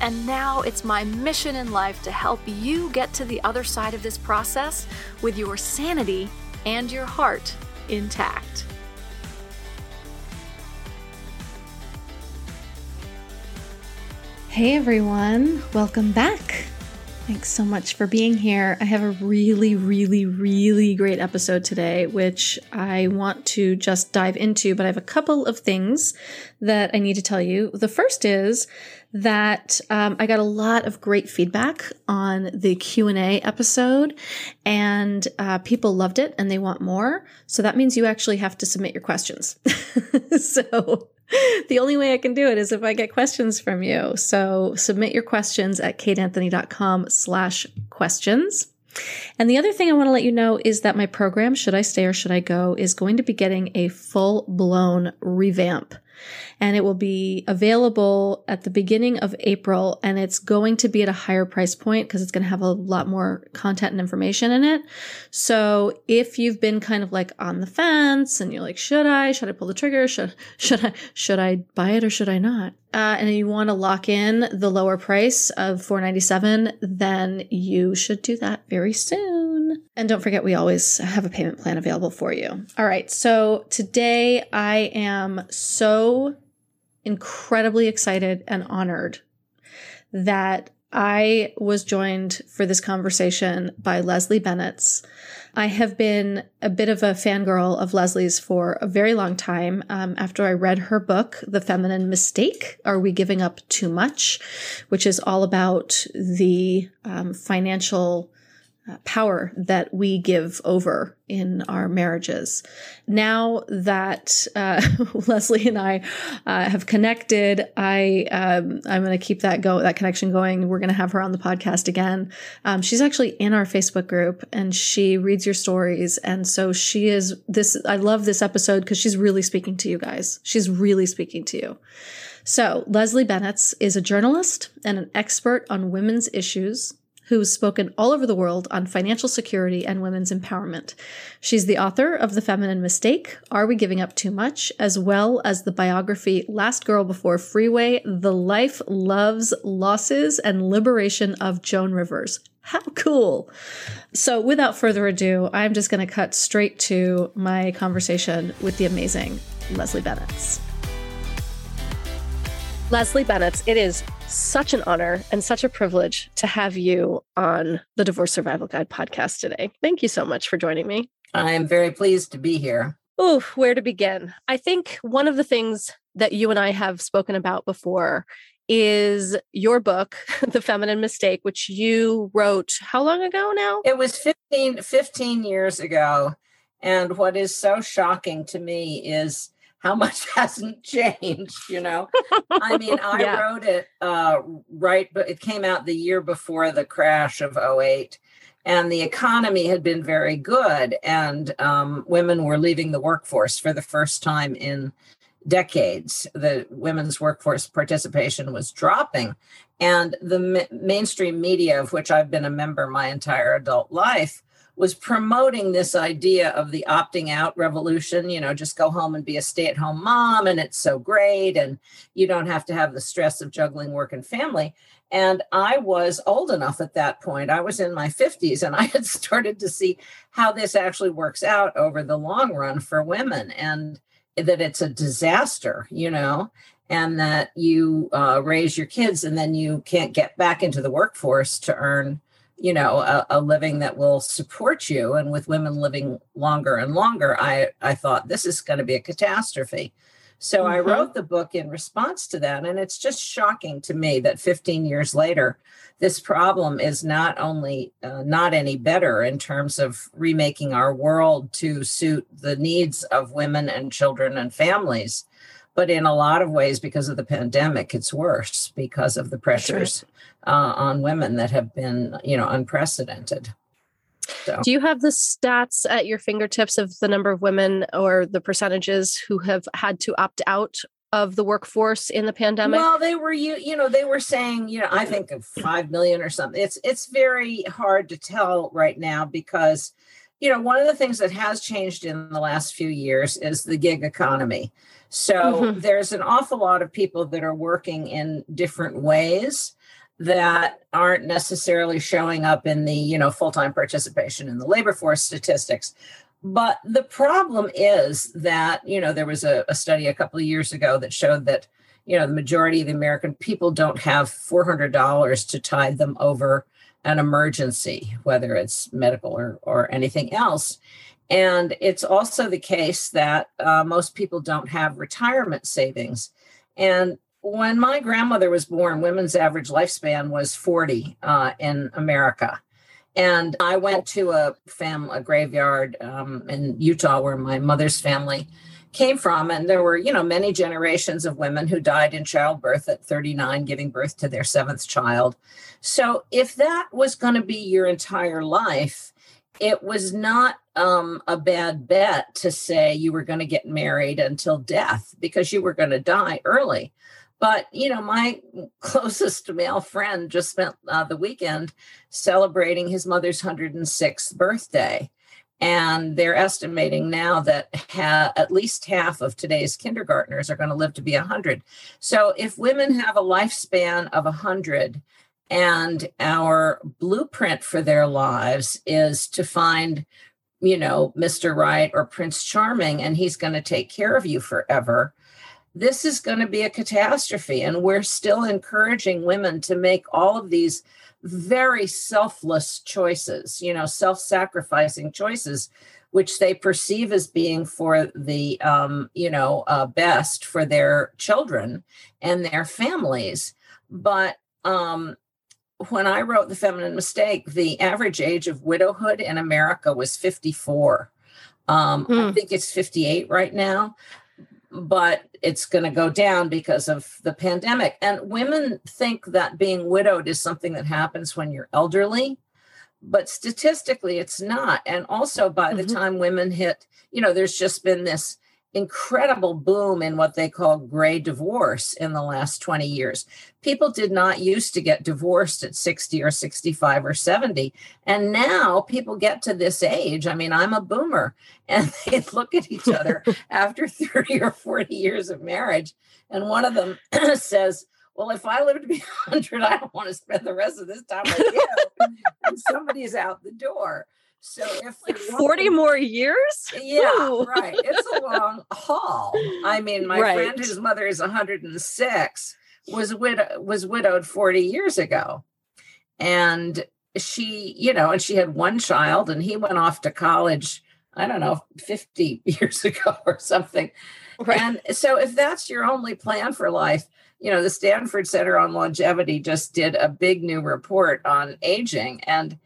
and now it's my mission in life to help you get to the other side of this process with your sanity and your heart intact. Hey everyone, welcome back. Thanks so much for being here. I have a really, really, really great episode today, which I want to just dive into, but I have a couple of things that I need to tell you. The first is that um, I got a lot of great feedback on the Q and A episode, and uh, people loved it and they want more. So that means you actually have to submit your questions. so the only way I can do it is if I get questions from you. So submit your questions at kateanthony.com slash questions. And the other thing I want to let you know is that my program, Should I Stay or Should I Go, is going to be getting a full blown revamp and it will be available at the beginning of April and it's going to be at a higher price point because it's going to have a lot more content and information in it. So if you've been kind of like on the fence and you're like, should I, should I pull the trigger? Should, should I, should I buy it or should I not? Uh, and you want to lock in the lower price of 497, then you should do that very soon. And don't forget, we always have a payment plan available for you. All right. So today I am so incredibly excited and honored that I was joined for this conversation by Leslie Bennetts. I have been a bit of a fangirl of Leslie's for a very long time. Um, after I read her book, The Feminine Mistake Are We Giving Up Too Much? which is all about the um, financial power that we give over in our marriages. Now that uh, Leslie and I uh, have connected, I um, I'm going to keep that go that connection going. We're going to have her on the podcast again. Um, she's actually in our Facebook group and she reads your stories, and so she is this. I love this episode because she's really speaking to you guys. She's really speaking to you. So Leslie Bennetts is a journalist and an expert on women's issues who's spoken all over the world on financial security and women's empowerment. She's the author of The Feminine Mistake, Are We Giving Up Too Much, as well as the biography Last Girl Before Freeway, The Life, Loves, Losses, and Liberation of Joan Rivers. How cool. So without further ado, I'm just going to cut straight to my conversation with the amazing Leslie Bennetts. Leslie Bennetts, it is such an honor and such a privilege to have you on the Divorce Survival Guide podcast today. Thank you so much for joining me. I am very pleased to be here. Oh, where to begin? I think one of the things that you and I have spoken about before is your book, The Feminine Mistake, which you wrote how long ago now? It was 15, 15 years ago. And what is so shocking to me is how much hasn't changed you know i mean i yeah. wrote it uh, right but it came out the year before the crash of 08 and the economy had been very good and um, women were leaving the workforce for the first time in decades the women's workforce participation was dropping and the ma- mainstream media of which i've been a member my entire adult life was promoting this idea of the opting out revolution, you know, just go home and be a stay at home mom and it's so great and you don't have to have the stress of juggling work and family. And I was old enough at that point. I was in my 50s and I had started to see how this actually works out over the long run for women and that it's a disaster, you know, and that you uh, raise your kids and then you can't get back into the workforce to earn you know a, a, living that will support you. And with women living longer and longer i i thought this is going to be a catastrophe. So mm-hmm. i wrote the book in response to that and it's just shocking to me that 15 years later this problem is not only uh, not any better in terms of remaking our world to suit the needs of women and children and families but in a lot of ways because of the pandemic it's worse because of the pressures right. uh, on women that have been you know unprecedented so. Do you have the stats at your fingertips of the number of women or the percentages who have had to opt out of the workforce in the pandemic? Well, they were you you know they were saying you know I think of five million or something. It's it's very hard to tell right now because you know one of the things that has changed in the last few years is the gig economy. So mm-hmm. there's an awful lot of people that are working in different ways that aren't necessarily showing up in the you know full-time participation in the labor force statistics but the problem is that, you know, there was a, a study a couple of years ago that showed that, you know, the majority of the American people don't have $400 to tide them over an emergency, whether it's medical or, or anything else. And it's also the case that uh, most people don't have retirement savings. And when my grandmother was born, women's average lifespan was 40 uh, in America. And I went to a fam a graveyard um, in Utah where my mother's family came from, and there were you know many generations of women who died in childbirth at 39, giving birth to their seventh child. So if that was going to be your entire life, it was not um, a bad bet to say you were going to get married until death because you were going to die early. But, you know, my closest male friend just spent uh, the weekend celebrating his mother's 106th birthday. And they're estimating now that ha- at least half of today's kindergartners are going to live to be 100. So if women have a lifespan of 100, and our blueprint for their lives is to find you know mr right or prince charming and he's going to take care of you forever this is going to be a catastrophe. And we're still encouraging women to make all of these very selfless choices, you know, self sacrificing choices, which they perceive as being for the, um, you know, uh, best for their children and their families. But um, when I wrote The Feminine Mistake, the average age of widowhood in America was 54. Um, mm. I hmm. think it's 58 right now but it's going to go down because of the pandemic. And women think that being widowed is something that happens when you're elderly, but statistically, it's not. And also, by mm-hmm. the time women hit, you know, there's just been this incredible boom in what they call gray divorce in the last 20 years. People did not used to get divorced at 60 or 65 or 70. And now people get to this age. I mean, I'm a boomer, and they look at each other after 30 or 40 years of marriage. And one of them says, well, if I live to be 100, I don't want to spend the rest of this time with you. and somebody's out the door. So if like 40 more years? Yeah, Ooh. right. It's a long haul. I mean, my right. friend whose mother is 106 was widow was widowed 40 years ago. And she, you know, and she had one child and he went off to college, I don't know, 50 years ago or something. Right. And so if that's your only plan for life, you know, the Stanford Center on Longevity just did a big new report on aging and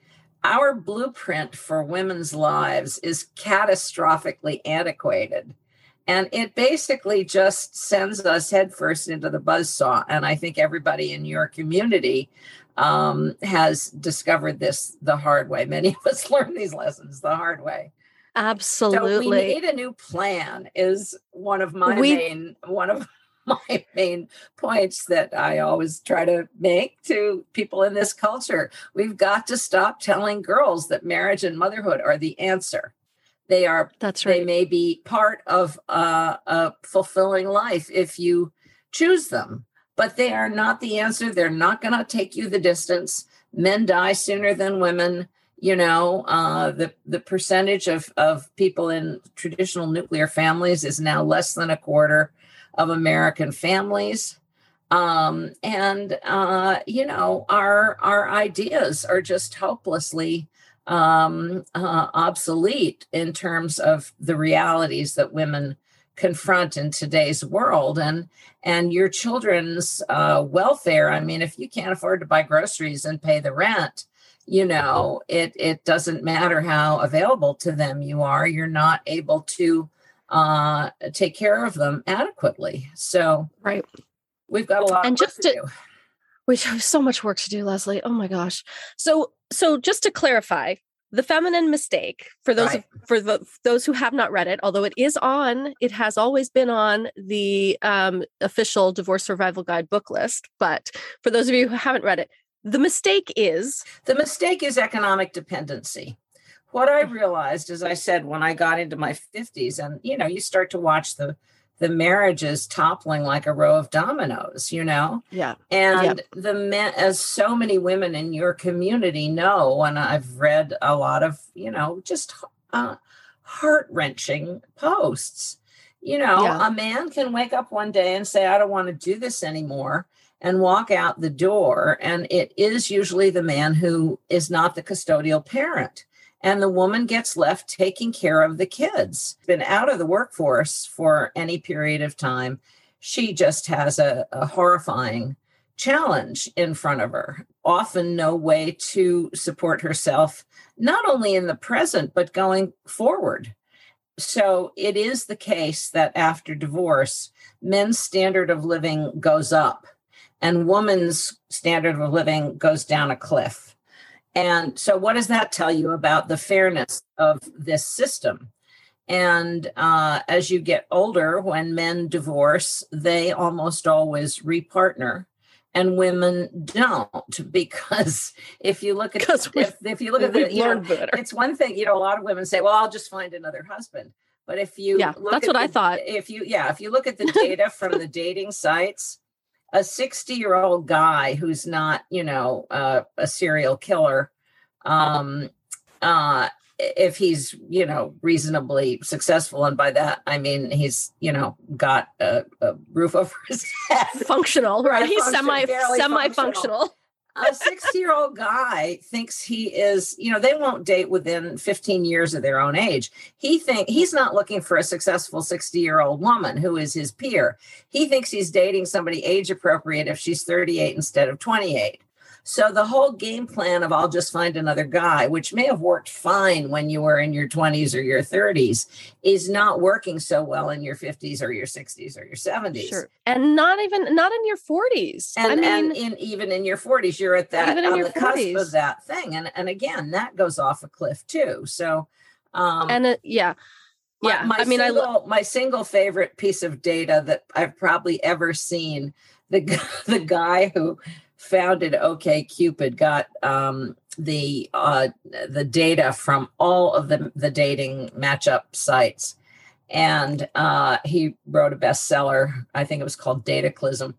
our blueprint for women's lives is catastrophically antiquated. And it basically just sends us headfirst into the buzzsaw. And I think everybody in your community um, has discovered this the hard way. Many of us learn these lessons the hard way. Absolutely. So we need a new plan is one of my we, main one of my main points that I always try to make to people in this culture. We've got to stop telling girls that marriage and motherhood are the answer. They are that's right. They may be part of uh, a fulfilling life if you choose them, but they are not the answer. They're not going to take you the distance. Men die sooner than women you know uh, the the percentage of of people in traditional nuclear families is now less than a quarter of American families. Um, and uh, you know, our our ideas are just hopelessly um, uh, obsolete in terms of the realities that women confront in today's world and and your children's uh, welfare i mean if you can't afford to buy groceries and pay the rent you know it it doesn't matter how available to them you are you're not able to uh, take care of them adequately. So, right, we've got a lot and just to, to do. We have so much work to do, Leslie. Oh my gosh. So, so just to clarify, the feminine mistake for those right. for the those who have not read it although it is on it has always been on the um, official divorce survival guide book list but for those of you who haven't read it the mistake is the mistake is economic dependency what i realized as i said when i got into my 50s and you know you start to watch the the marriages toppling like a row of dominoes, you know? Yeah. And yeah. the men, as so many women in your community know, and I've read a lot of, you know, just uh, heart wrenching posts. You know, yeah. a man can wake up one day and say, I don't want to do this anymore and walk out the door. And it is usually the man who is not the custodial parent and the woman gets left taking care of the kids. Been out of the workforce for any period of time. She just has a, a horrifying challenge in front of her. Often, no way to support herself, not only in the present, but going forward. So, it is the case that after divorce, men's standard of living goes up and woman's standard of living goes down a cliff and so, what does that tell you about the fairness of this system? And uh, as you get older, when men divorce, they almost always repartner, and women don't because if you look at if, if you look at the you know, it's one thing you know a lot of women say, well, I'll just find another husband. But if you yeah, that's what the, I thought. If you yeah, if you look at the data from the dating sites, a 60 year old guy who's not, you know, uh, a serial killer, um, uh, if he's, you know, reasonably successful, and by that I mean he's, you know, got a, a roof over his head, functional, right? He's semi semi functional a 60 year old guy thinks he is you know they won't date within 15 years of their own age. He think he's not looking for a successful 60 year old woman who is his peer. He thinks he's dating somebody age appropriate if she's 38 instead of 28 so the whole game plan of I'll just find another guy, which may have worked fine when you were in your 20s or your 30s, is not working so well in your 50s or your 60s or your 70s. Sure. And not even not in your 40s. And, I mean, and in even in your 40s, you're at that on the 40s. cusp of that thing. And and again, that goes off a cliff too. So um and uh, yeah. Yeah, my, my I mean, single, I lo- my single favorite piece of data that I've probably ever seen the the guy who founded OK Cupid got um, the uh, the data from all of the the dating matchup sites, and uh, he wrote a bestseller. I think it was called Dataclysm.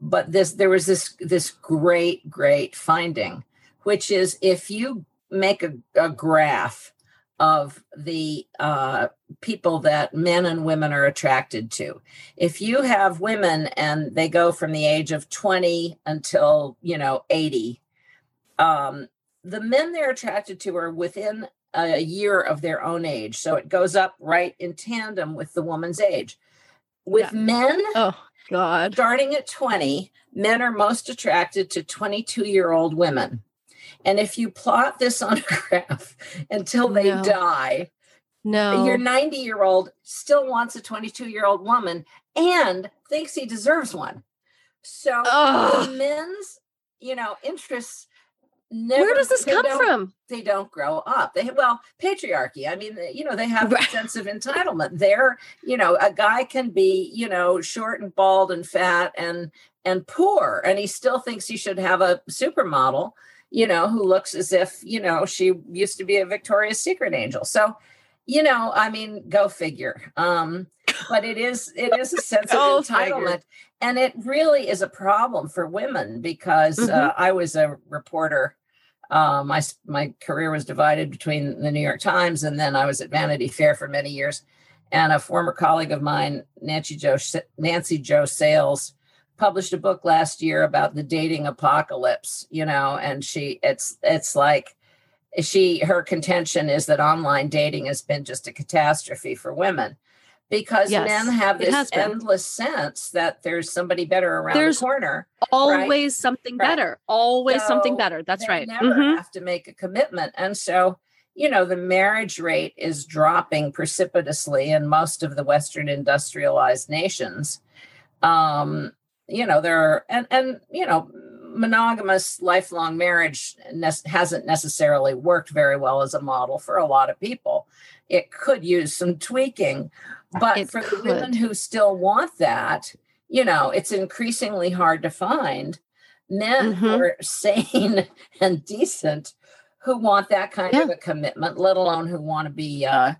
But this there was this this great great finding, which is if you make a, a graph of the uh, people that men and women are attracted to. If you have women and they go from the age of 20 until, you know, 80, um, the men they're attracted to are within a year of their own age. So it goes up right in tandem with the woman's age. With yeah. men, oh God, starting at 20, men are most attracted to 22 year old women. And if you plot this on a graph until they no. die, no, your 90 year old still wants a 22 year old woman and thinks he deserves one. So Ugh. men's, you know, interests Never, Where does this come from? They don't grow up. They well, patriarchy. I mean, you know, they have right. a sense of entitlement. They're, you know, a guy can be, you know, short and bald and fat and and poor, and he still thinks he should have a supermodel you know, who looks as if, you know, she used to be a Victoria's Secret angel. So, you know, I mean, go figure. Um, but it is it is a sense of entitlement. And it really is a problem for women because uh, mm-hmm. uh, I was a reporter. Uh, my my career was divided between the New York Times and then I was at Vanity Fair for many years. And a former colleague of mine, Nancy Jo Nancy Jo Sales, published a book last year about the dating apocalypse, you know, and she it's it's like she her contention is that online dating has been just a catastrophe for women because yes, men have this endless sense that there's somebody better around there's the corner. Always right? something right. better. Always so something better. That's right. Never mm-hmm. have to make a commitment. And so, you know, the marriage rate is dropping precipitously in most of the Western industrialized nations. Um, you know, there are, and, and, you know, monogamous lifelong marriage ne- hasn't necessarily worked very well as a model for a lot of people. It could use some tweaking, but it for could. the women who still want that, you know, it's increasingly hard to find men mm-hmm. who are sane and decent who want that kind yeah. of a commitment, let alone who want to be uh,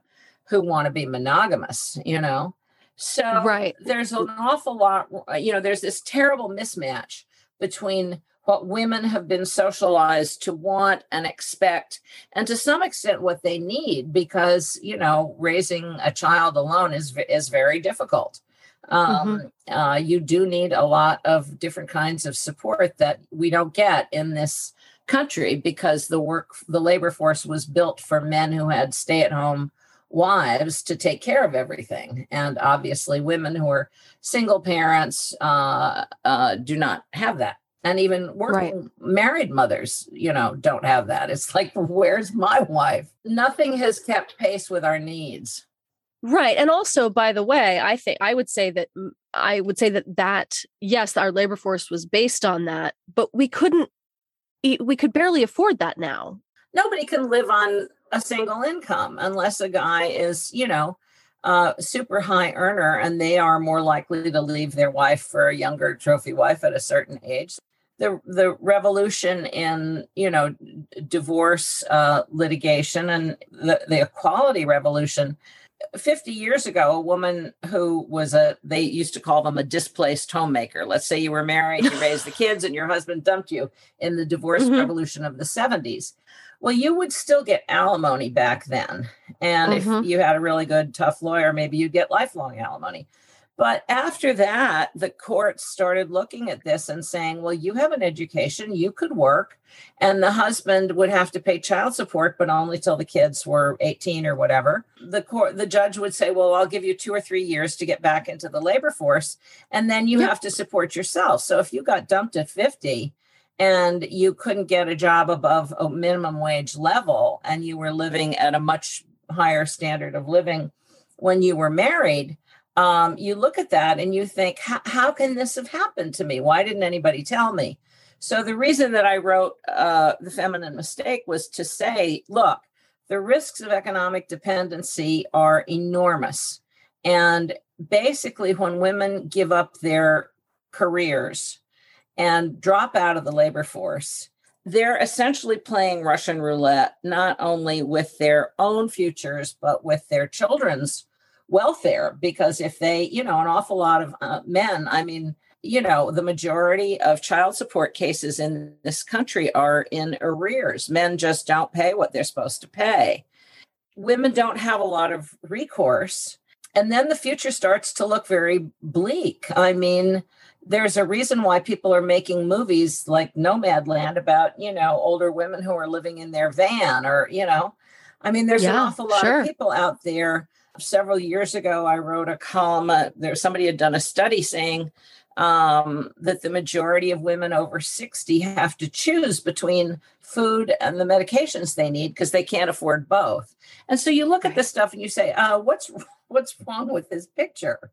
who want to be monogamous. You know, so right. There's an awful lot. Uh, you know, there's this terrible mismatch between what women have been socialized to want and expect and to some extent what they need because you know raising a child alone is is very difficult um, mm-hmm. uh, you do need a lot of different kinds of support that we don't get in this country because the work the labor force was built for men who had stay-at-home wives to take care of everything. And obviously women who are single parents uh, uh, do not have that. And even working right. married mothers you know don't have that. It's like where's my wife? Nothing has kept pace with our needs. Right. And also by the way i think i would say that i would say that that yes our labor force was based on that but we couldn't we could barely afford that now. Nobody can live on a single income unless a guy is, you know, a super high earner and they are more likely to leave their wife for a younger trophy wife at a certain age. The, the revolution in you know divorce uh, litigation and the, the equality revolution 50 years ago, a woman who was a, they used to call them a displaced homemaker. Let's say you were married, you raised the kids, and your husband dumped you in the divorce mm-hmm. revolution of the 70s. Well, you would still get alimony back then. And mm-hmm. if you had a really good, tough lawyer, maybe you'd get lifelong alimony. But after that, the courts started looking at this and saying, well, you have an education, you could work. And the husband would have to pay child support, but only till the kids were 18 or whatever. The court, the judge would say, well, I'll give you two or three years to get back into the labor force. And then you yep. have to support yourself. So if you got dumped at 50, and you couldn't get a job above a minimum wage level and you were living at a much higher standard of living when you were married um, you look at that and you think, how can this have happened to me? Why didn't anybody tell me? So the reason that I wrote uh, The Feminine Mistake was to say, look, the risks of economic dependency are enormous. And basically, when women give up their careers and drop out of the labor force, they're essentially playing Russian roulette, not only with their own futures, but with their children's welfare because if they, you know, an awful lot of uh, men, I mean, you know, the majority of child support cases in this country are in arrears. Men just don't pay what they're supposed to pay. Women don't have a lot of recourse. And then the future starts to look very bleak. I mean, there's a reason why people are making movies like Nomadland about, you know, older women who are living in their van or, you know, I mean, there's yeah, an awful lot sure. of people out there several years ago, I wrote a column. Uh, there, somebody had done a study saying um, that the majority of women over 60 have to choose between food and the medications they need because they can't afford both. And so you look at this stuff and you say, uh, "What's what's wrong with this picture?"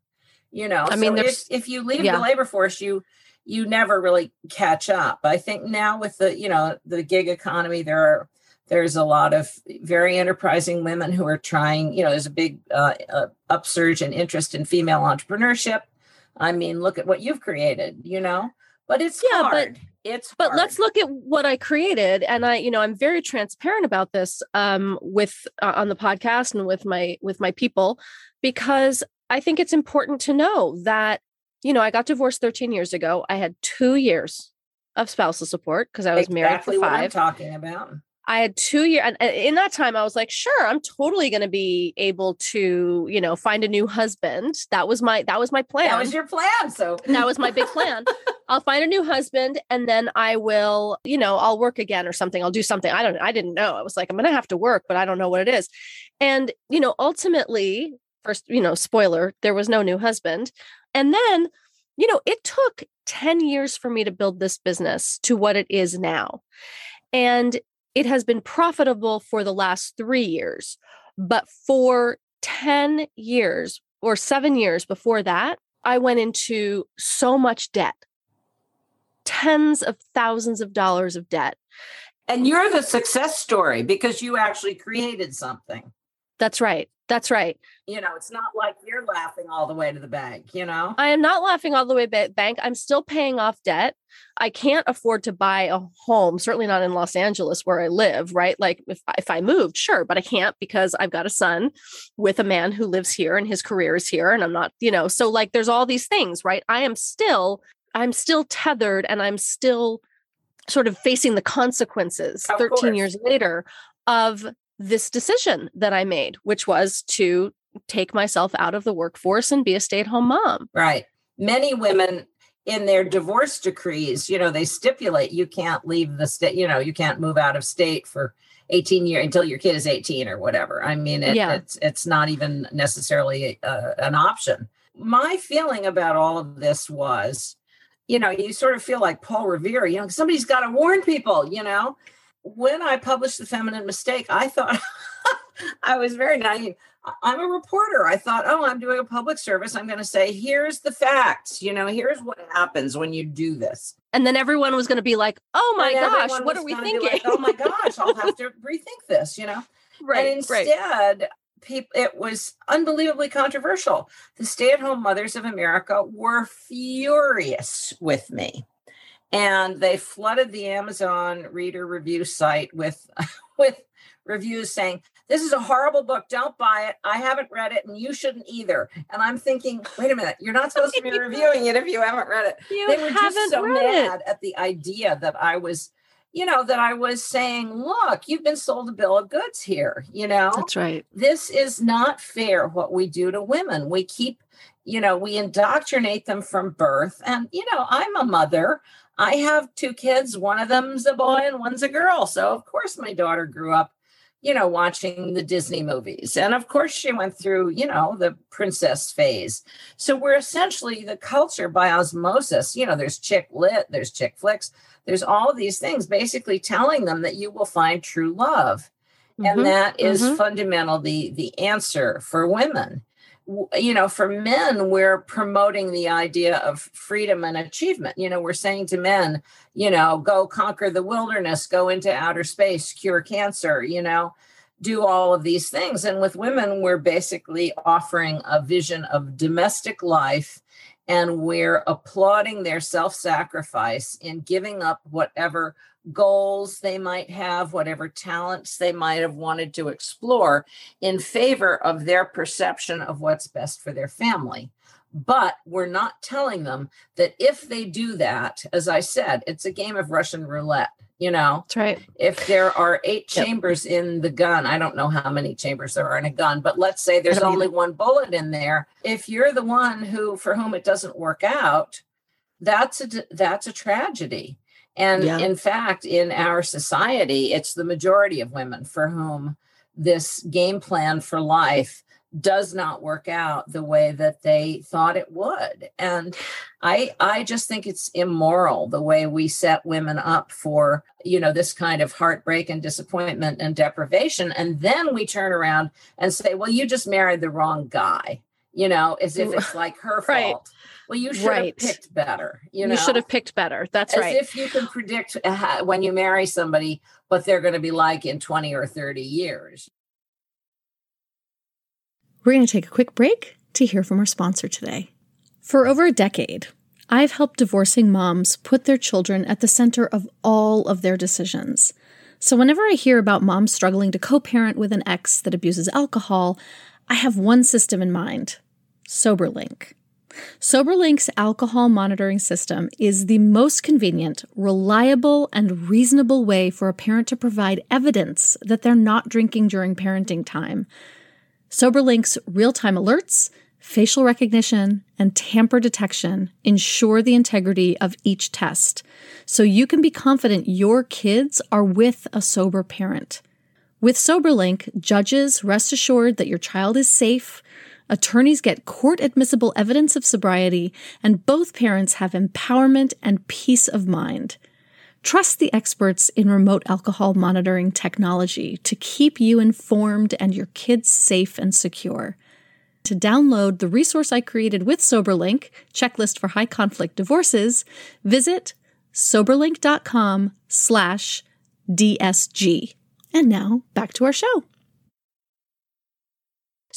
You know. I mean, so if, if you leave yeah. the labor force, you you never really catch up. I think now with the you know the gig economy, there are there's a lot of very enterprising women who are trying, you know, there's a big uh, uh, upsurge in interest in female entrepreneurship. I mean, look at what you've created, you know, but it's yeah, hard. But- it's but hard. let's look at what i created and i you know i'm very transparent about this um with uh, on the podcast and with my with my people because i think it's important to know that you know i got divorced 13 years ago i had two years of spousal support because i was exactly married for five talking about I had two years, and in that time, I was like, sure, I'm totally going to be able to, you know, find a new husband. That was my that was my plan. That was your plan. So that was my big plan. I'll find a new husband, and then I will, you know, I'll work again or something. I'll do something. I don't. I didn't know. I was like, I'm going to have to work, but I don't know what it is. And you know, ultimately, first, you know, spoiler, there was no new husband, and then, you know, it took ten years for me to build this business to what it is now. And it has been profitable for the last three years. But for 10 years or seven years before that, I went into so much debt tens of thousands of dollars of debt. And you're the success story because you actually created something. That's right. That's right. You know, it's not like you're laughing all the way to the bank, you know? I am not laughing all the way to bank. I'm still paying off debt. I can't afford to buy a home, certainly not in Los Angeles where I live, right? Like if, if I moved, sure, but I can't because I've got a son with a man who lives here and his career is here and I'm not, you know, so like there's all these things, right? I am still I'm still tethered and I'm still sort of facing the consequences of 13 course. years later of this decision that I made, which was to take myself out of the workforce and be a stay at home mom. Right. Many women in their divorce decrees, you know, they stipulate you can't leave the state, you know, you can't move out of state for 18 years until your kid is 18 or whatever. I mean, it, yeah. it's it's not even necessarily uh, an option. My feeling about all of this was you know, you sort of feel like Paul Revere, you know, somebody's got to warn people, you know. When I published The Feminine Mistake, I thought I was very naive. I'm a reporter. I thought, oh, I'm doing a public service. I'm going to say, here's the facts. You know, here's what happens when you do this. And then everyone was going to be like, oh my and gosh, what are we thinking? Like, oh my gosh, I'll have to rethink this, you know? Right. And instead, right people it was unbelievably controversial the stay-at-home mothers of america were furious with me and they flooded the amazon reader review site with with reviews saying this is a horrible book don't buy it i haven't read it and you shouldn't either and i'm thinking wait a minute you're not supposed to be reviewing it if you haven't read it you they were just so mad it. at the idea that i was you know, that I was saying, look, you've been sold a bill of goods here, you know? That's right. This is not fair what we do to women. We keep, you know, we indoctrinate them from birth. And, you know, I'm a mother. I have two kids. One of them's a boy and one's a girl. So, of course, my daughter grew up, you know, watching the Disney movies. And of course, she went through, you know, the princess phase. So, we're essentially the culture by osmosis. You know, there's chick lit, there's chick flicks there's all these things basically telling them that you will find true love. Mm-hmm. And that is mm-hmm. fundamental the the answer for women. You know, for men, we're promoting the idea of freedom and achievement. You know, we're saying to men, you know, go conquer the wilderness, go into outer space, cure cancer, you know, do all of these things. And with women, we're basically offering a vision of domestic life and we're applauding their self sacrifice in giving up whatever goals they might have, whatever talents they might have wanted to explore in favor of their perception of what's best for their family. But we're not telling them that if they do that, as I said, it's a game of Russian roulette you know that's right if there are eight chambers yep. in the gun i don't know how many chambers there are in a gun but let's say there's only either. one bullet in there if you're the one who for whom it doesn't work out that's a that's a tragedy and yeah. in fact in our society it's the majority of women for whom this game plan for life does not work out the way that they thought it would and i i just think it's immoral the way we set women up for you know this kind of heartbreak and disappointment and deprivation and then we turn around and say well you just married the wrong guy you know as if it's like her right. Fault well you should right. have picked better you know you should have picked better that's as right if you can predict uh, when you marry somebody what they're going to be like in 20 or 30 years we're going to take a quick break to hear from our sponsor today. For over a decade, I've helped divorcing moms put their children at the center of all of their decisions. So whenever I hear about moms struggling to co parent with an ex that abuses alcohol, I have one system in mind SoberLink. SoberLink's alcohol monitoring system is the most convenient, reliable, and reasonable way for a parent to provide evidence that they're not drinking during parenting time SoberLink's real time alerts, facial recognition, and tamper detection ensure the integrity of each test, so you can be confident your kids are with a sober parent. With SoberLink, judges rest assured that your child is safe, attorneys get court admissible evidence of sobriety, and both parents have empowerment and peace of mind. Trust the experts in remote alcohol monitoring technology to keep you informed and your kids safe and secure. To download the resource I created with SoberLink, checklist for high conflict divorces, visit soberlink.com slash DSG. And now back to our show.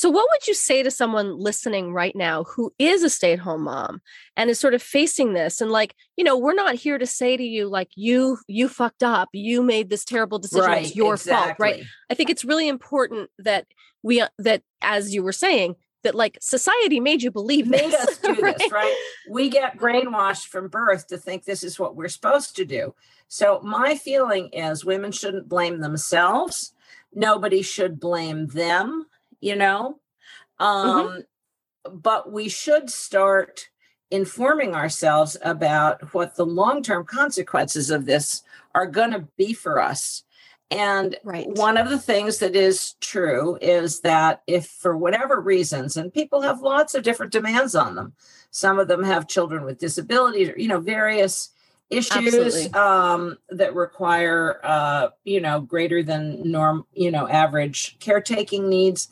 So, what would you say to someone listening right now who is a stay at home mom and is sort of facing this? And, like, you know, we're not here to say to you, like, you, you fucked up, you made this terrible decision, right, it's your exactly. fault, right? I think it's really important that we, uh, that as you were saying, that like society made you believe made us do right? this, right? We get brainwashed from birth to think this is what we're supposed to do. So my feeling is women shouldn't blame themselves. Nobody should blame them you know mm-hmm. um mm-hmm. but we should start informing ourselves about what the long-term consequences of this are going to be for us and right. one of the things that is true is that if for whatever reasons and people have lots of different demands on them some of them have children with disabilities or you know various issues um, that require uh, you know greater than norm you know average caretaking needs.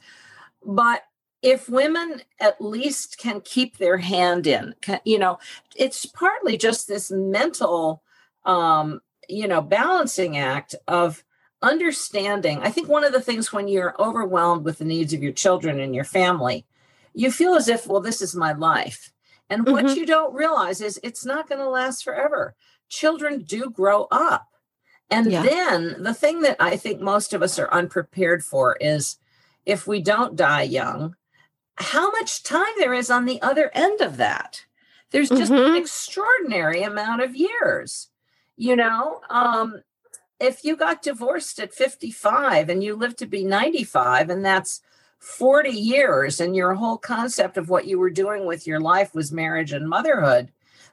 But if women at least can keep their hand in can, you know it's partly just this mental um you know balancing act of understanding. I think one of the things when you're overwhelmed with the needs of your children and your family you feel as if well this is my life. And mm-hmm. what you don't realize is it's not going to last forever children do grow up and yeah. then the thing that i think most of us are unprepared for is if we don't die young, how much time there is on the other end of that. There's just mm-hmm. an extraordinary amount of years. You know, um, if you got divorced at 55 and you live to be 95, and that's 40 years, and your whole concept of what you were doing with your life was marriage and motherhood,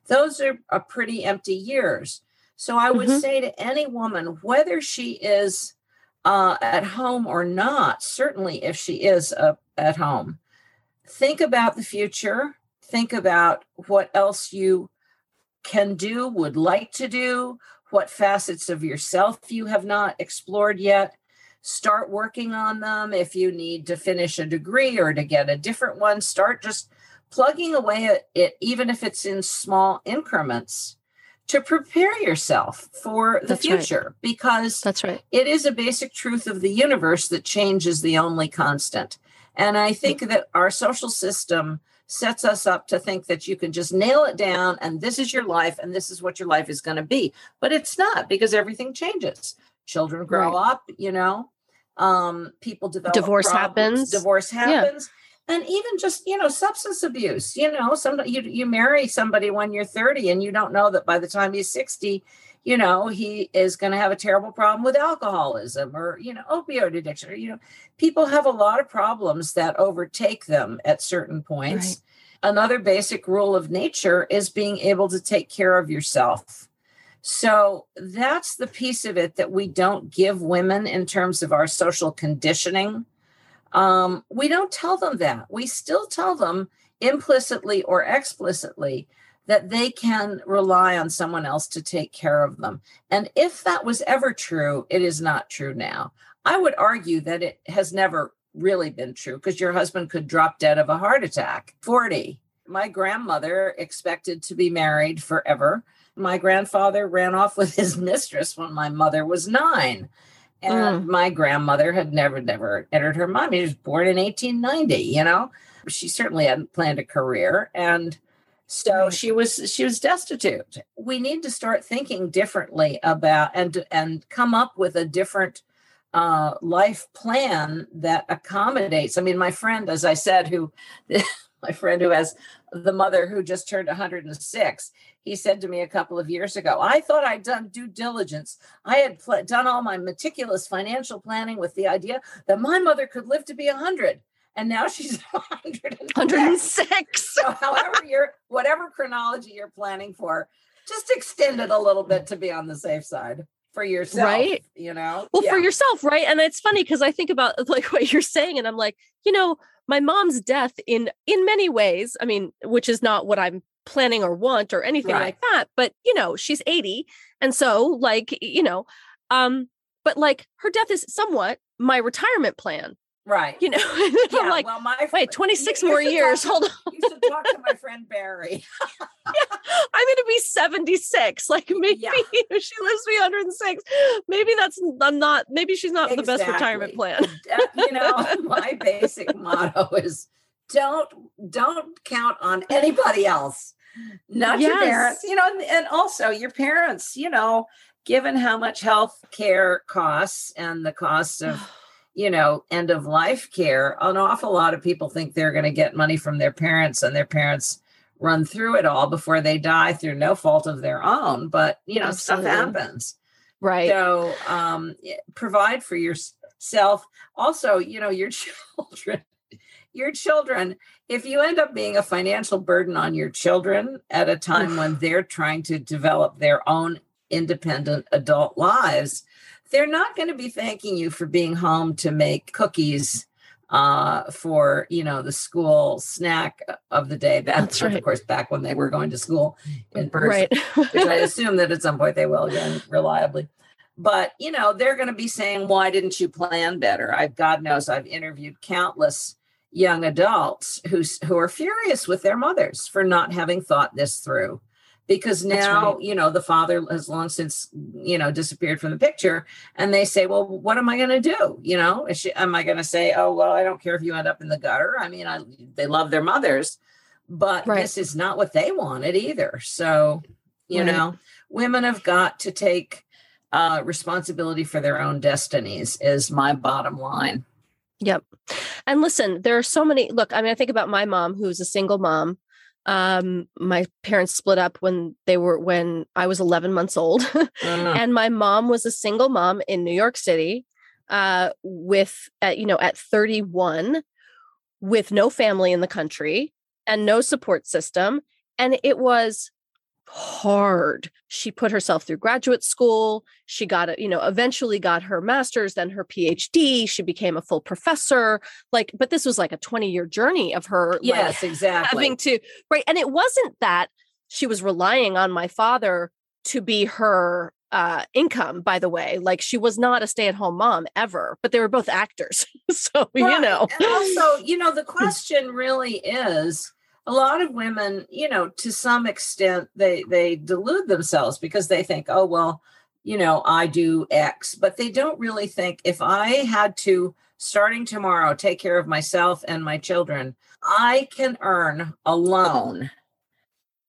those are a pretty empty years. So I would mm-hmm. say to any woman, whether she is uh, at home or not, certainly if she is uh, at home. Think about the future. Think about what else you can do, would like to do, what facets of yourself you have not explored yet. Start working on them. If you need to finish a degree or to get a different one, start just plugging away at it, even if it's in small increments to prepare yourself for the that's future right. because that's right it is a basic truth of the universe that change is the only constant and i think that our social system sets us up to think that you can just nail it down and this is your life and this is what your life is going to be but it's not because everything changes children grow right. up you know um people develop divorce problems. happens divorce happens yeah and even just you know substance abuse you know some you, you marry somebody when you're 30 and you don't know that by the time he's 60 you know he is going to have a terrible problem with alcoholism or you know opioid addiction or you know people have a lot of problems that overtake them at certain points. Right. another basic rule of nature is being able to take care of yourself. So that's the piece of it that we don't give women in terms of our social conditioning um, we don't tell them that. We still tell them implicitly or explicitly that they can rely on someone else to take care of them. And if that was ever true, it is not true now. I would argue that it has never really been true because your husband could drop dead of a heart attack. 40. My grandmother expected to be married forever. My grandfather ran off with his mistress when my mother was nine. And mm. my grandmother had never, never entered her mind. She was born in 1890, you know. She certainly hadn't planned a career. And so she was she was destitute. We need to start thinking differently about and and come up with a different uh, life plan that accommodates. I mean, my friend, as I said, who my friend who has the mother who just turned 106 he said to me a couple of years ago i thought i'd done due diligence. I had pl- done all my meticulous financial planning with the idea that my mother could live to be 100 and now she's 106. 106 so however you're whatever chronology you're planning for just extend it a little bit to be on the safe side for yourself right. you know? Well yeah. for yourself right? And it's funny because i think about like what you're saying and i'm like you know my mom's death in in many ways i mean which is not what i'm planning or want or anything right. like that. But, you know, she's 80. And so, like, you know, um, but like her death is somewhat my retirement plan. Right. You know, yeah, I'm like, well, my, wait, 26 more years. To, Hold on. you should talk to my friend Barry. yeah, I'm going to be 76. Like maybe yeah. she lives to be 106, maybe that's, I'm not, maybe she's not exactly. the best retirement plan. you know, my basic motto is don't, don't count on anybody else, not yes. your parents, you know, and, and also your parents, you know, given how much health care costs and the cost of you know, end of life care, an awful lot of people think they're going to get money from their parents and their parents run through it all before they die through no fault of their own. But, you know, Absolutely. stuff happens. Right. So um, provide for yourself. Also, you know, your children, your children, if you end up being a financial burden on your children at a time when they're trying to develop their own independent adult lives, they're not going to be thanking you for being home to make cookies uh, for you know the school snack of the day. That's, That's right. of course back when they were going to school in person, right. which I assume that at some point they will again reliably. But you know they're going to be saying, "Why didn't you plan better?" I've God knows I've interviewed countless young adults who who are furious with their mothers for not having thought this through because now right. you know the father has long since you know disappeared from the picture and they say well what am i going to do you know she, am i going to say oh well i don't care if you end up in the gutter i mean I, they love their mothers but right. this is not what they wanted either so you right. know women have got to take uh, responsibility for their own destinies is my bottom line yep and listen there are so many look i mean i think about my mom who's a single mom um my parents split up when they were when i was 11 months old uh. and my mom was a single mom in new york city uh with at, you know at 31 with no family in the country and no support system and it was hard. She put herself through graduate school. She got it, you know, eventually got her master's, then her PhD. She became a full professor. Like, but this was like a 20 year journey of her. Yes, like, exactly. Having to, right. And it wasn't that she was relying on my father to be her uh income by the way like she was not a stay-at-home mom ever but they were both actors so right. you know and also you know the question really is a lot of women, you know, to some extent, they they delude themselves because they think, oh well, you know, I do X, but they don't really think if I had to starting tomorrow take care of myself and my children, I can earn alone.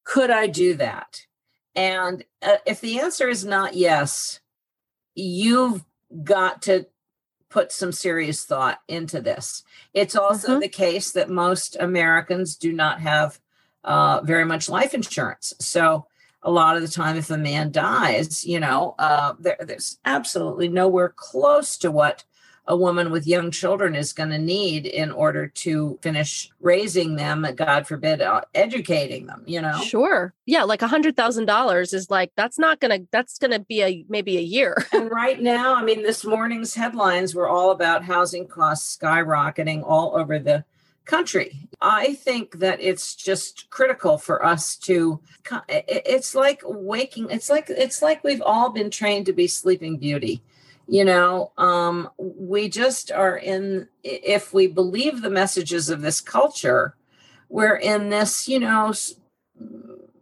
Could I do that? And uh, if the answer is not yes, you've got to put some serious thought into this. It's also mm-hmm. the case that most Americans do not have uh, very much life insurance. So, a lot of the time, if a man dies, you know, uh, there, there's absolutely nowhere close to what a woman with young children is going to need in order to finish raising them god forbid uh, educating them you know? Sure. Yeah like a hundred thousand dollars is like that's not gonna that's gonna be a maybe a year. And right now i mean this morning's headlines were all about housing costs skyrocketing all over the country. I think that it's just critical for us to it's like waking it's like it's like we've all been trained to be sleeping beauty you know um, we just are in if we believe the messages of this culture we're in this you know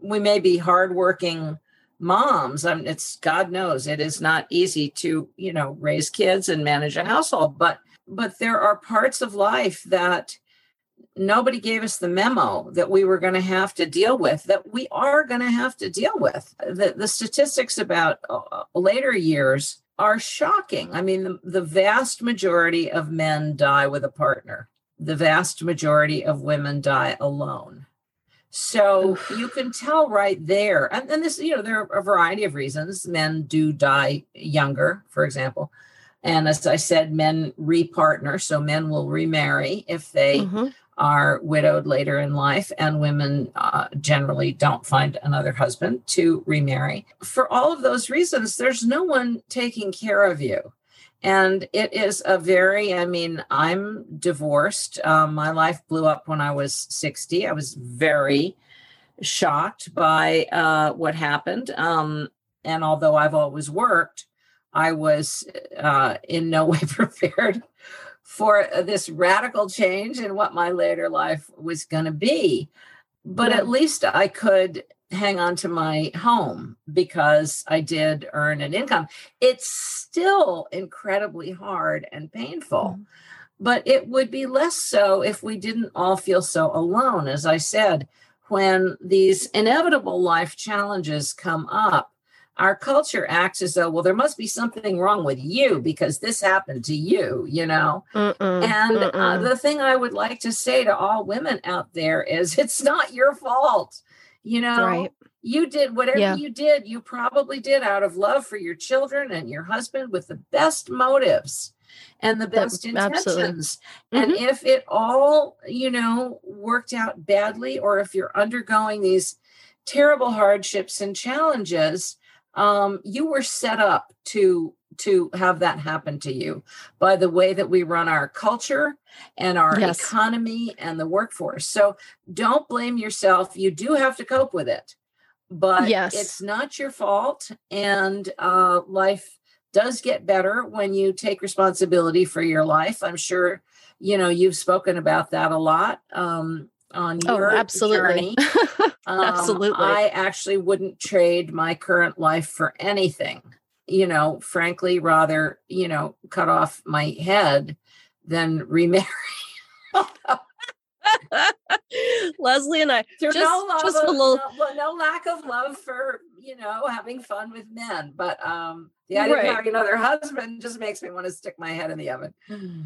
we may be hardworking moms. I mean, it's god knows it is not easy to you know raise kids and manage a household but but there are parts of life that nobody gave us the memo that we were going to have to deal with that we are going to have to deal with. The, the statistics about uh, later years are shocking. I mean, the, the vast majority of men die with a partner, the vast majority of women die alone. So you can tell right there, and, and this, you know, there are a variety of reasons. Men do die younger, for example. And as I said, men repartner. So men will remarry if they mm-hmm are widowed later in life, and women uh, generally don't find another husband to remarry. For all of those reasons, there's no one taking care of you. And it is a very, I mean, I'm divorced. Um, my life blew up when I was 60. I was very shocked by uh, what happened. Um, and although I've always worked, I was uh, in no way prepared for this radical change in what my later life was going to be. But at least I could hang on to my home because I did earn an income. It's still incredibly hard and painful. Mm-hmm. But it would be less so if we didn't all feel so alone. As I said, when these inevitable life challenges come up, our culture acts as though, well, there must be something wrong with you because this happened to you, you know? Mm-mm, and uh, mm-mm. Uh, the thing I would like to say to all women out there is it's not your fault. You know, right. you did whatever yeah. you did, you probably did out of love for your children and your husband with the best motives and the best intentions. Mm-hmm. And if it all, you know, worked out badly, or if you're undergoing these terrible hardships and challenges, um, you were set up to to have that happen to you by the way that we run our culture and our yes. economy and the workforce. So don't blame yourself. You do have to cope with it, but yes. it's not your fault. And uh, life does get better when you take responsibility for your life. I'm sure you know you've spoken about that a lot um, on oh, your absolutely. journey. Um, Absolutely. I actually wouldn't trade my current life for anything. You know, frankly, rather, you know, cut off my head than remarry. Leslie and I just, no just a little no, no, lack of love for you know having fun with men, but um the idea right. of having another husband just makes me want to stick my head in the oven.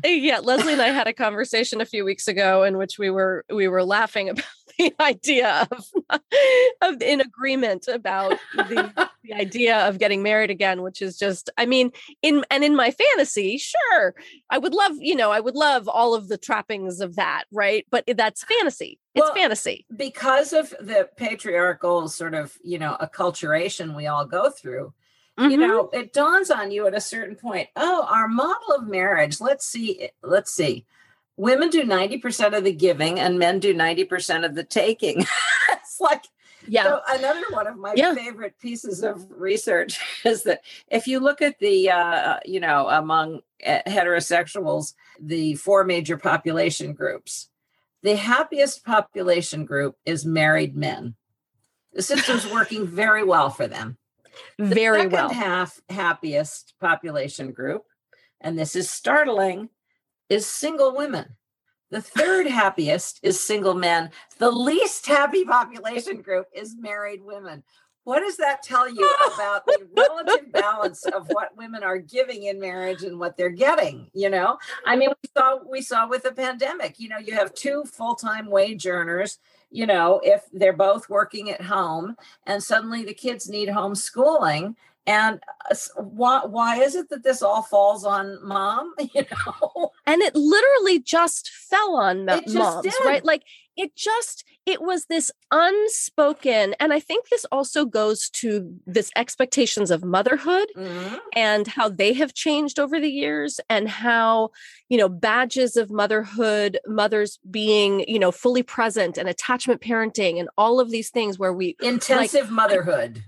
Yeah, Leslie and I had a conversation a few weeks ago in which we were we were laughing about the idea of, of in agreement about the, the idea of getting married again, which is just, I mean, in and in my fantasy, sure, I would love, you know, I would love all of the trappings of that, right? But that's fantasy. It's well, fantasy. Because of the patriarchal sort of, you know, acculturation we all go through. Mm-hmm. You know, it dawns on you at a certain point. Oh, our model of marriage. Let's see. Let's see women do 90% of the giving and men do 90% of the taking. it's like, yeah. So another one of my yeah. favorite pieces of research is that if you look at the, uh, you know, among uh, heterosexuals, the four major population groups, the happiest population group is married men. The system's working very well for them. The very well. half happiest population group, and this is startling, is single women. The third happiest is single men. The least happy population group is married women. What does that tell you about the relative balance of what women are giving in marriage and what they're getting? You know, I mean, we saw we saw with the pandemic. You know, you have two full time wage earners. You know, if they're both working at home, and suddenly the kids need homeschooling, and uh, why why is it that this all falls on mom you know and it literally just fell on moms did. right like it just it was this unspoken and i think this also goes to this expectations of motherhood mm-hmm. and how they have changed over the years and how you know badges of motherhood mothers being you know fully present and attachment parenting and all of these things where we intensive like, motherhood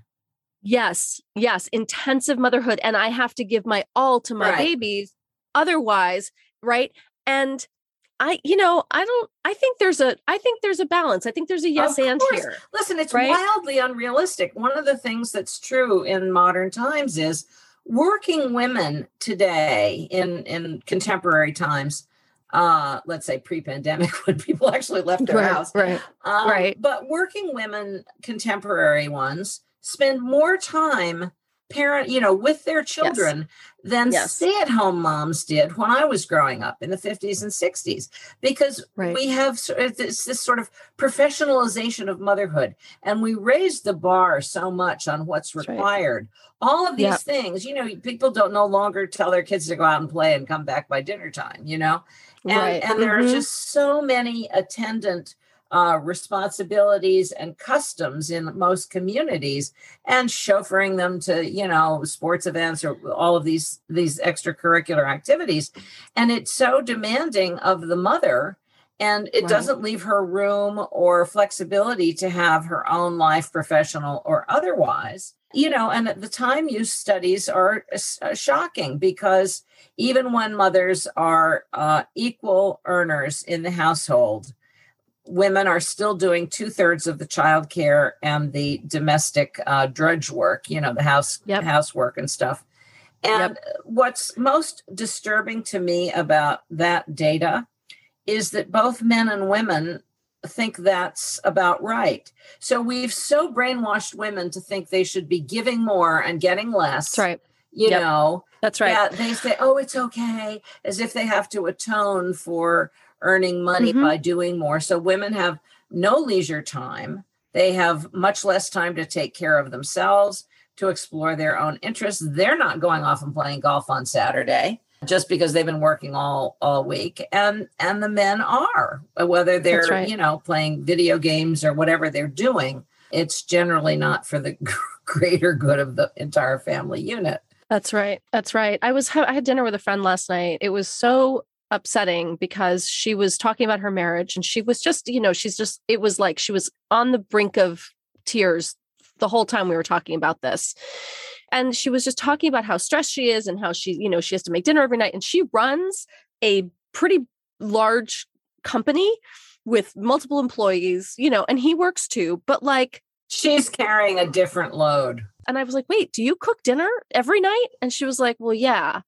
Yes, yes, intensive motherhood. And I have to give my all to my right. babies. Otherwise, right? And I, you know, I don't, I think there's a, I think there's a balance. I think there's a yes and here. Listen, it's right? wildly unrealistic. One of the things that's true in modern times is working women today in, in contemporary times uh let's say pre-pandemic when people actually left their right, house right um, right but working women contemporary ones spend more time parent you know with their children yes. than yes. stay-at-home moms did when i was growing up in the 50s and 60s because right. we have this, this sort of professionalization of motherhood and we raised the bar so much on what's required right. all of these yep. things you know people don't no longer tell their kids to go out and play and come back by dinner time you know and, right. and mm-hmm. there are mm-hmm. just so many attendant uh, responsibilities and customs in most communities and chauffeuring them to you know sports events or all of these these extracurricular activities and it's so demanding of the mother and it right. doesn't leave her room or flexibility to have her own life professional or otherwise you know and the time use studies are uh, shocking because even when mothers are uh, equal earners in the household women are still doing two-thirds of the child care and the domestic uh, drudge work you know the house yep. housework and stuff and yep. what's most disturbing to me about that data is that both men and women think that's about right. So we've so brainwashed women to think they should be giving more and getting less. That's right. You yep. know, that's right. That they say, oh, it's okay, as if they have to atone for earning money mm-hmm. by doing more. So women have no leisure time. They have much less time to take care of themselves, to explore their own interests. They're not going off and playing golf on Saturday just because they've been working all all week and and the men are whether they're right. you know playing video games or whatever they're doing it's generally not for the greater good of the entire family unit that's right that's right i was i had dinner with a friend last night it was so upsetting because she was talking about her marriage and she was just you know she's just it was like she was on the brink of tears the whole time we were talking about this. And she was just talking about how stressed she is and how she you know she has to make dinner every night and she runs a pretty large company with multiple employees you know and he works too but like she's carrying a different load. And i was like wait do you cook dinner every night? And she was like well yeah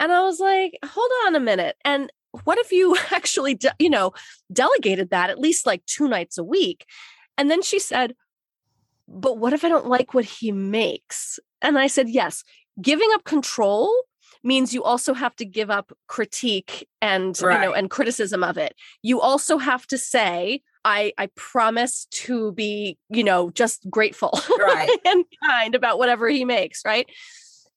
and i was like hold on a minute and what if you actually de- you know delegated that at least like two nights a week and then she said but what if I don't like what he makes? And I said, yes, giving up control means you also have to give up critique and right. you know and criticism of it. You also have to say, I I promise to be, you know, just grateful right. and kind about whatever he makes, right?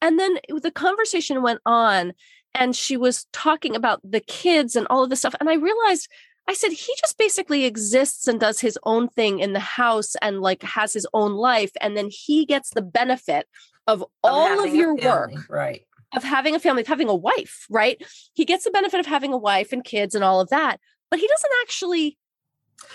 And then the conversation went on and she was talking about the kids and all of this stuff and I realized I said, he just basically exists and does his own thing in the house and like has his own life. And then he gets the benefit of, of all of your work. Right. Of having a family, of having a wife, right? He gets the benefit of having a wife and kids and all of that, but he doesn't actually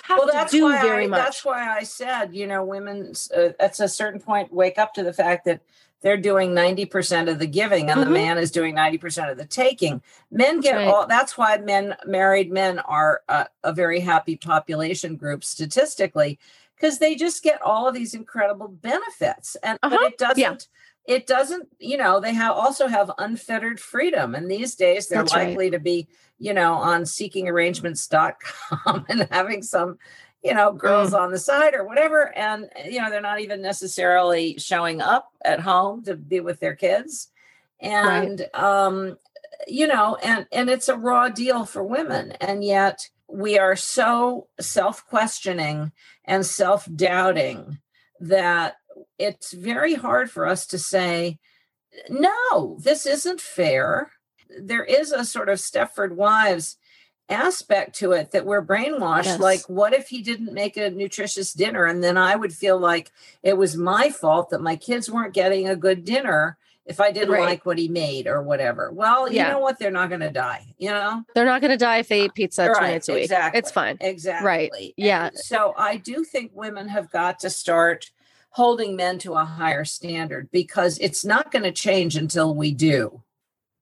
have well, that's to do why very I, much. That's why I said, you know, women uh, at a certain point wake up to the fact that they're doing 90% of the giving and mm-hmm. the man is doing 90% of the taking men get right. all that's why men married men are a, a very happy population group statistically because they just get all of these incredible benefits and uh-huh. but it doesn't yeah. it doesn't you know they have also have unfettered freedom and these days they're that's likely right. to be you know on seekingarrangements.com and having some you know, girls mm. on the side or whatever. And, you know, they're not even necessarily showing up at home to be with their kids. And, right. um, you know, and, and it's a raw deal for women. And yet we are so self questioning and self doubting that it's very hard for us to say, no, this isn't fair. There is a sort of Stepford Wives aspect to it that we're brainwashed yes. like what if he didn't make a nutritious dinner and then i would feel like it was my fault that my kids weren't getting a good dinner if i didn't right. like what he made or whatever well you yeah. know what they're not going to die you know they're not going to die if they eat pizza right. two nights a week exactly. it's fine exactly right yeah so i do think women have got to start holding men to a higher standard because it's not going to change until we do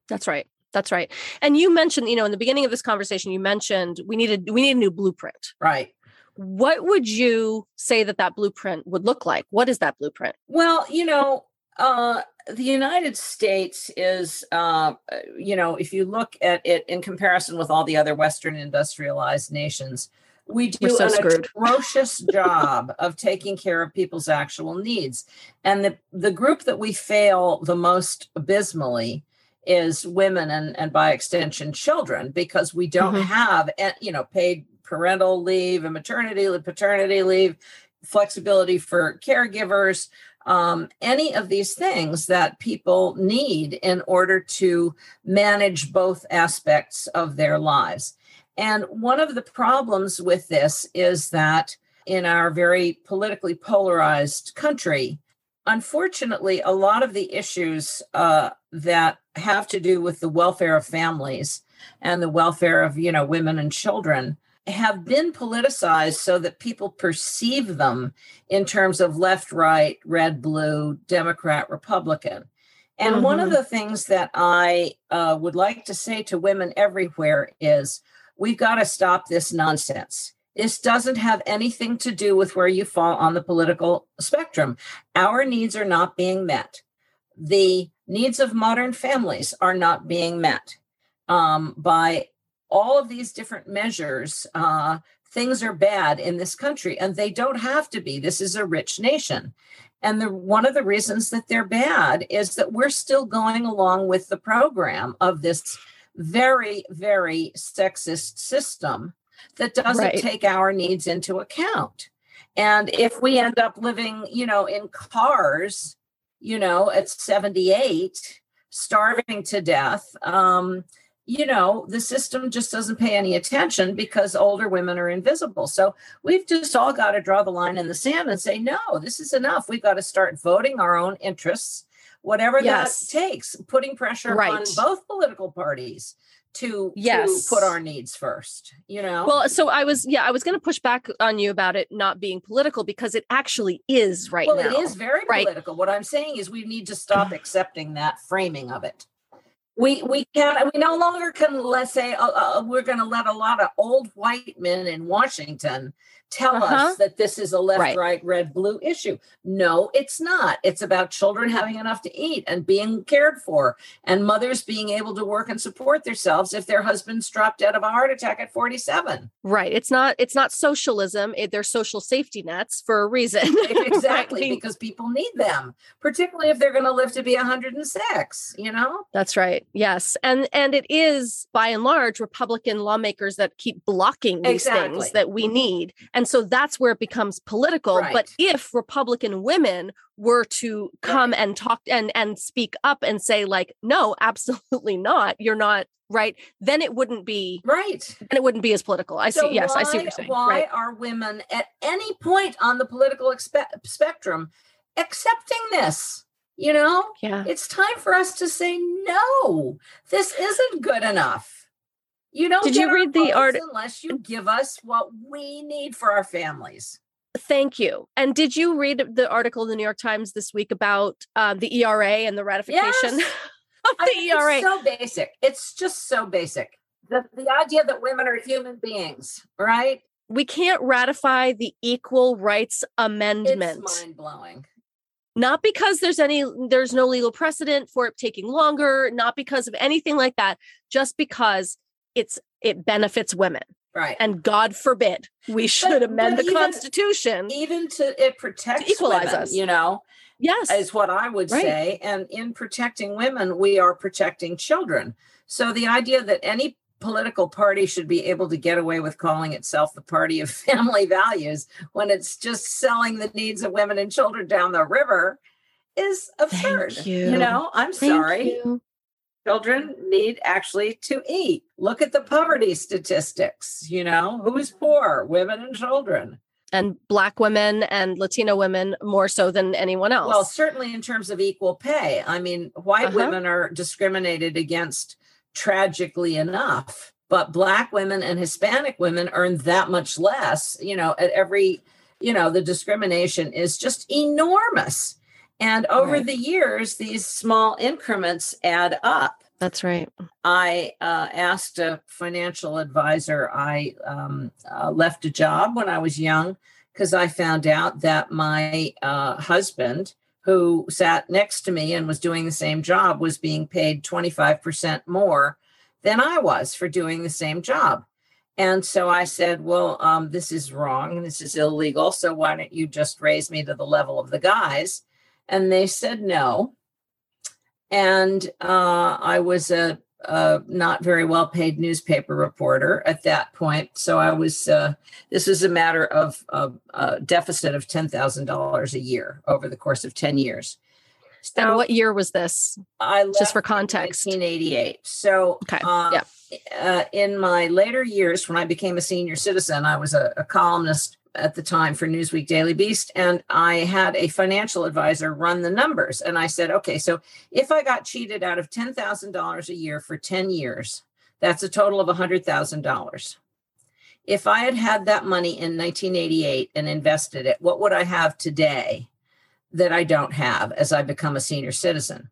that's right that's right. And you mentioned, you know, in the beginning of this conversation, you mentioned we needed we need a new blueprint. Right. What would you say that that blueprint would look like? What is that blueprint? Well, you know, uh, the United States is, uh, you know, if you look at it in comparison with all the other Western industrialized nations, we do so an screwed. atrocious job of taking care of people's actual needs. And the, the group that we fail the most abysmally is women and, and by extension children because we don't mm-hmm. have eh, you know paid parental leave and maternity leave paternity leave flexibility for caregivers um, any of these things that people need in order to manage both aspects of their lives and one of the problems with this is that in our very politically polarized country unfortunately, a lot of the issues uh, that have to do with the welfare of families and the welfare of you know women and children have been politicized so that people perceive them in terms of left, right, red, blue, Democrat, Republican. And mm-hmm. one of mm-hmm. the things that I uh, would like to say to women everywhere is we've got to stop this nonsense. This doesn't have anything to do with where you fall on the political spectrum. Our needs are not being met. The needs of modern families are not being met um, by all of these different measures. Uh, things are bad in this country, and they don't have to be. This is a rich nation. And the, one of the reasons that they're bad is that we're still going along with the program of this very, very sexist system that doesn't right. take our needs into account. And if we end up living, you know, in cars, you know, at 78, starving to death, um, you know, the system just doesn't pay any attention because older women are invisible. So we've just all got to draw the line in the sand and say, no, this is enough. We've got to start voting our own interests, whatever yes. that takes, putting pressure right. on both political parties to, yes. to put our needs first you know well so i was yeah i was going to push back on you about it not being political because it actually is right well now, it is very right? political what i'm saying is we need to stop accepting that framing of it we we can we no longer can let's say uh, uh, we're going to let a lot of old white men in washington tell uh-huh. us that this is a left, right. right, red, blue issue. No, it's not. It's about children having enough to eat and being cared for, and mothers being able to work and support themselves if their husbands dropped dead of a heart attack at 47. Right. It's not. It's not socialism. It, they're social safety nets for a reason. exactly, right? because people need them, particularly if they're going to live to be 106. You know. That's right. Yes, and and it is by and large Republican lawmakers that keep blocking these exactly. things that we need and so that's where it becomes political. Right. But if Republican women were to come right. and talk and and speak up and say like no absolutely not. You're not right then it wouldn't be right. and it wouldn't be as political. I so see. Yes why, i see what you're saying. why right. are women at any point on the political expe- spectrum accepting this? You know? Yeah. It's time for us to say no this isn't good enough you don't Did you read the article unless you give us what we need for our families. Thank you. And did you read the article in the New York Times this week about um, the ERA and the ratification yes. of the I mean, ERA? It's so basic. It's just so basic. The, the idea that women are human beings, right? We can't ratify the Equal Rights Amendment. It's mind blowing not because there's any there's no legal precedent for it taking longer not because of anything like that just because it's it benefits women. Right. And God forbid we should but, amend but the even, Constitution. Even to it protects to equalize women, us. You know. Yes. Is what I would right. say. And in protecting women, we are protecting children. So the idea that any political party should be able to get away with calling itself the party of family values when it's just selling the needs of women and children down the river is absurd. You. you. know, I'm Thank sorry. You children need actually to eat. Look at the poverty statistics, you know, who's poor? Women and children. And Black women and Latino women more so than anyone else. Well, certainly in terms of equal pay. I mean, white uh-huh. women are discriminated against tragically enough, but Black women and Hispanic women earn that much less. You know, at every, you know, the discrimination is just enormous. And over right. the years, these small increments add up. That's right. I uh, asked a financial advisor. I um, uh, left a job when I was young because I found out that my uh, husband, who sat next to me and was doing the same job, was being paid 25% more than I was for doing the same job. And so I said, Well, um, this is wrong. This is illegal. So why don't you just raise me to the level of the guys? And they said no. And uh, I was a, a, not very well paid newspaper reporter at that point. So I was, uh, this was a matter of a deficit of $10,000 a year over the course of 10 years. So and what year was this? I just for context. 1988. So okay. Uh, yeah. Uh, in my later years, when I became a senior citizen, I was a, a columnist at the time for Newsweek Daily Beast, and I had a financial advisor run the numbers. And I said, okay, so if I got cheated out of $10,000 a year for 10 years, that's a total of $100,000. if I had had that money in 1988 and invested it, what would I have today that I don't have as I become a senior citizen?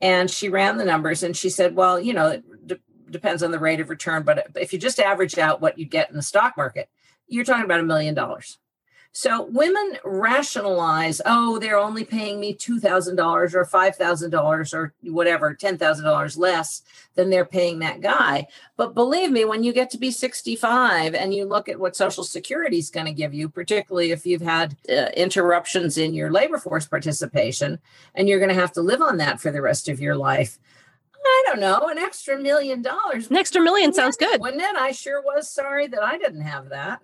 And she ran the numbers and she said, well, you know, it d- depends on the rate of return, but if you just average out what you get in the stock market, you're talking about a million dollars. So women rationalize, oh, they're only paying me $2,000 or $5,000 or whatever, $10,000 less than they're paying that guy. But believe me, when you get to be 65 and you look at what Social Security is going to give you, particularly if you've had uh, interruptions in your labor force participation, and you're going to have to live on that for the rest of your life. I don't know, an extra million dollars. An extra million sounds good. Wouldn't it? I sure was sorry that I didn't have that.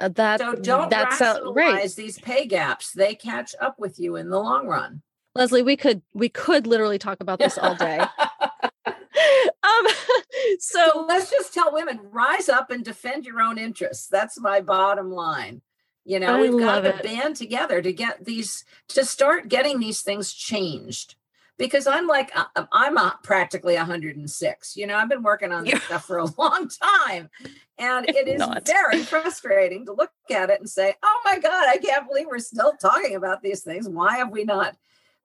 Uh, that so don't that's right. these pay gaps. They catch up with you in the long run. Leslie, we could we could literally talk about this all day. um, so, so let's just tell women rise up and defend your own interests. That's my bottom line. You know, I we've got to band together to get these to start getting these things changed because I'm like uh, I'm a, practically 106. You know, I've been working on this stuff for a long time, and it is Not. very frustrating to look at it and say, "Oh my God, I can't believe we're still talking about these things. Why have we not?"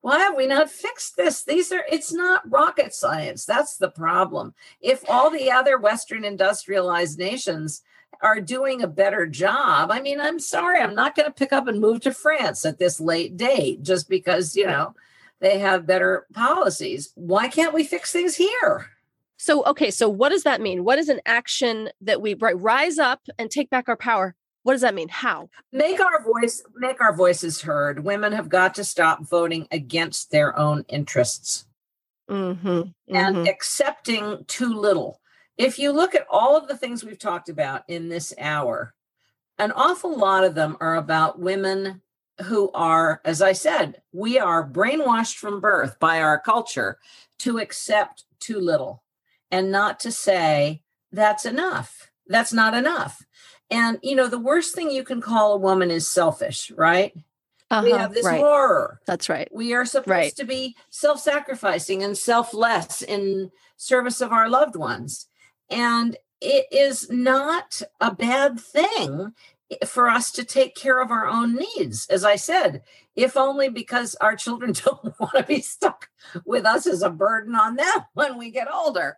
Why have we not fixed this? These are, it's not rocket science. That's the problem. If all the other Western industrialized nations are doing a better job. I mean, I'm sorry, I'm not going to pick up and move to France at this late date just because, you know, they have better policies. Why can't we fix things here? So, okay, so what does that mean? What is an action that we right, rise up and take back our power? What does that mean? How? Make our voice make our voices heard. Women have got to stop voting against their own interests. Mm-hmm, mm-hmm. And accepting too little. If you look at all of the things we've talked about in this hour, an awful lot of them are about women who are, as I said, we are brainwashed from birth by our culture to accept too little and not to say, that's enough. That's not enough. And, you know, the worst thing you can call a woman is selfish, right? Uh-huh, we have this right. horror. That's right. We are supposed right. to be self sacrificing and selfless in service of our loved ones. And it is not a bad thing for us to take care of our own needs. As I said, if only because our children don't want to be stuck with us as a burden on them when we get older.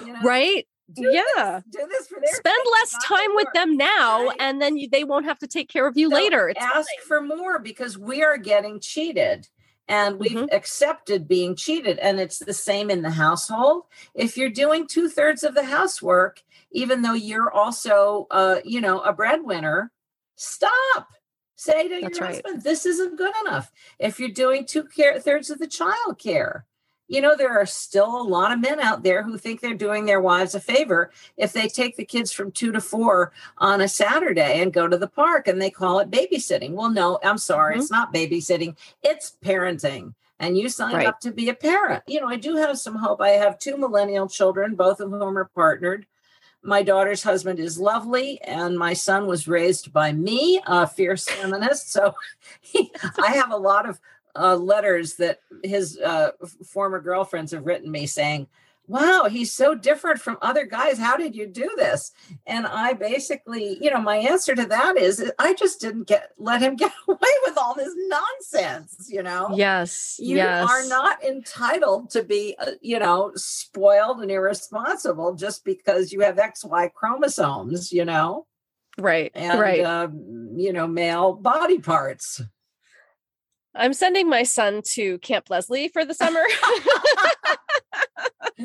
You know? Right. Do yeah. This, do this for their Spend less time with them now, right? and then you, they won't have to take care of you later. It's ask fine. for more because we are getting cheated and we've mm-hmm. accepted being cheated. And it's the same in the household. If you're doing two thirds of the housework, even though you're also, uh, you know, a breadwinner, stop. Say to That's your right. husband, this isn't good enough. If you're doing two care, thirds of the child care, you know, there are still a lot of men out there who think they're doing their wives a favor if they take the kids from two to four on a Saturday and go to the park and they call it babysitting. Well, no, I'm sorry, mm-hmm. it's not babysitting, it's parenting. And you signed right. up to be a parent. You know, I do have some hope. I have two millennial children, both of whom are partnered. My daughter's husband is lovely, and my son was raised by me, a fierce feminist. So I have a lot of uh, letters that his uh, former girlfriends have written me saying, wow, he's so different from other guys. How did you do this? And I basically, you know, my answer to that is I just didn't get let him get away with all this nonsense, you know? Yes. You yes. are not entitled to be, uh, you know, spoiled and irresponsible just because you have XY chromosomes, you know? Right. And, right. Uh, you know, male body parts. I'm sending my son to Camp Leslie for the summer.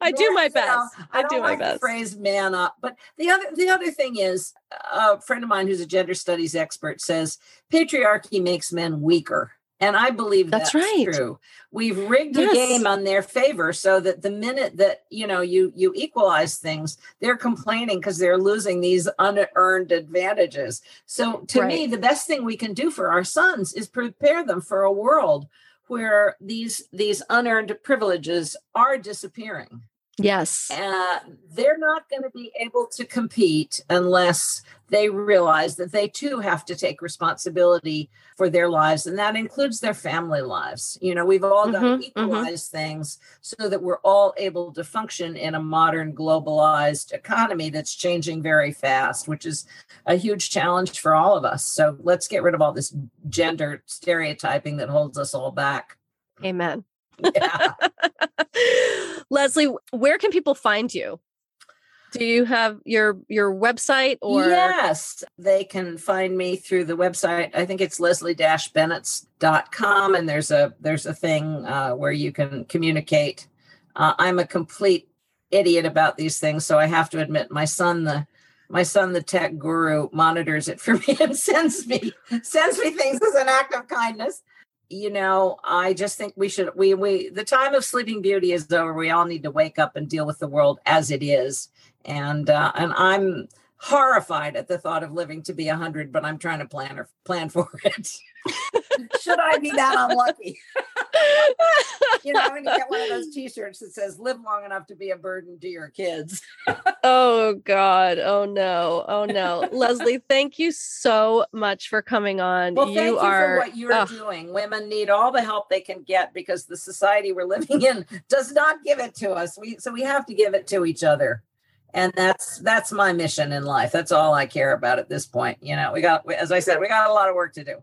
I do my best. Know, I, I do my like best. phrase "man up," but the other the other thing is, a friend of mine who's a gender studies expert says patriarchy makes men weaker. And I believe that's, that's right. true. We've rigged yes. the game on their favor so that the minute that you know you you equalize things, they're complaining because they're losing these unearned advantages. So to right. me, the best thing we can do for our sons is prepare them for a world where these these unearned privileges are disappearing. Yes. Uh, they're not going to be able to compete unless they realize that they too have to take responsibility for their lives, and that includes their family lives. You know, we've all got mm-hmm, to equalize mm-hmm. things so that we're all able to function in a modern, globalized economy that's changing very fast, which is a huge challenge for all of us. So let's get rid of all this gender stereotyping that holds us all back. Amen. Yeah. Leslie, where can people find you? Do you have your your website or Yes, they can find me through the website. I think it's leslie-bennetts.com and there's a there's a thing uh, where you can communicate. Uh, I'm a complete idiot about these things, so I have to admit my son the my son the tech guru monitors it for me and sends me sends me things as an act of kindness you know, I just think we should we we the time of sleeping beauty is over. We all need to wake up and deal with the world as it is. And uh, and I'm horrified at the thought of living to be a hundred, but I'm trying to plan or plan for it. Should I be that unlucky? you know, going to get one of those T-shirts that says "Live long enough to be a burden to your kids." oh God! Oh no! Oh no! Leslie, thank you so much for coming on. Well, you thank you are, for what you're oh. doing. Women need all the help they can get because the society we're living in does not give it to us. We so we have to give it to each other and that's that's my mission in life that's all i care about at this point you know we got as i said we got a lot of work to do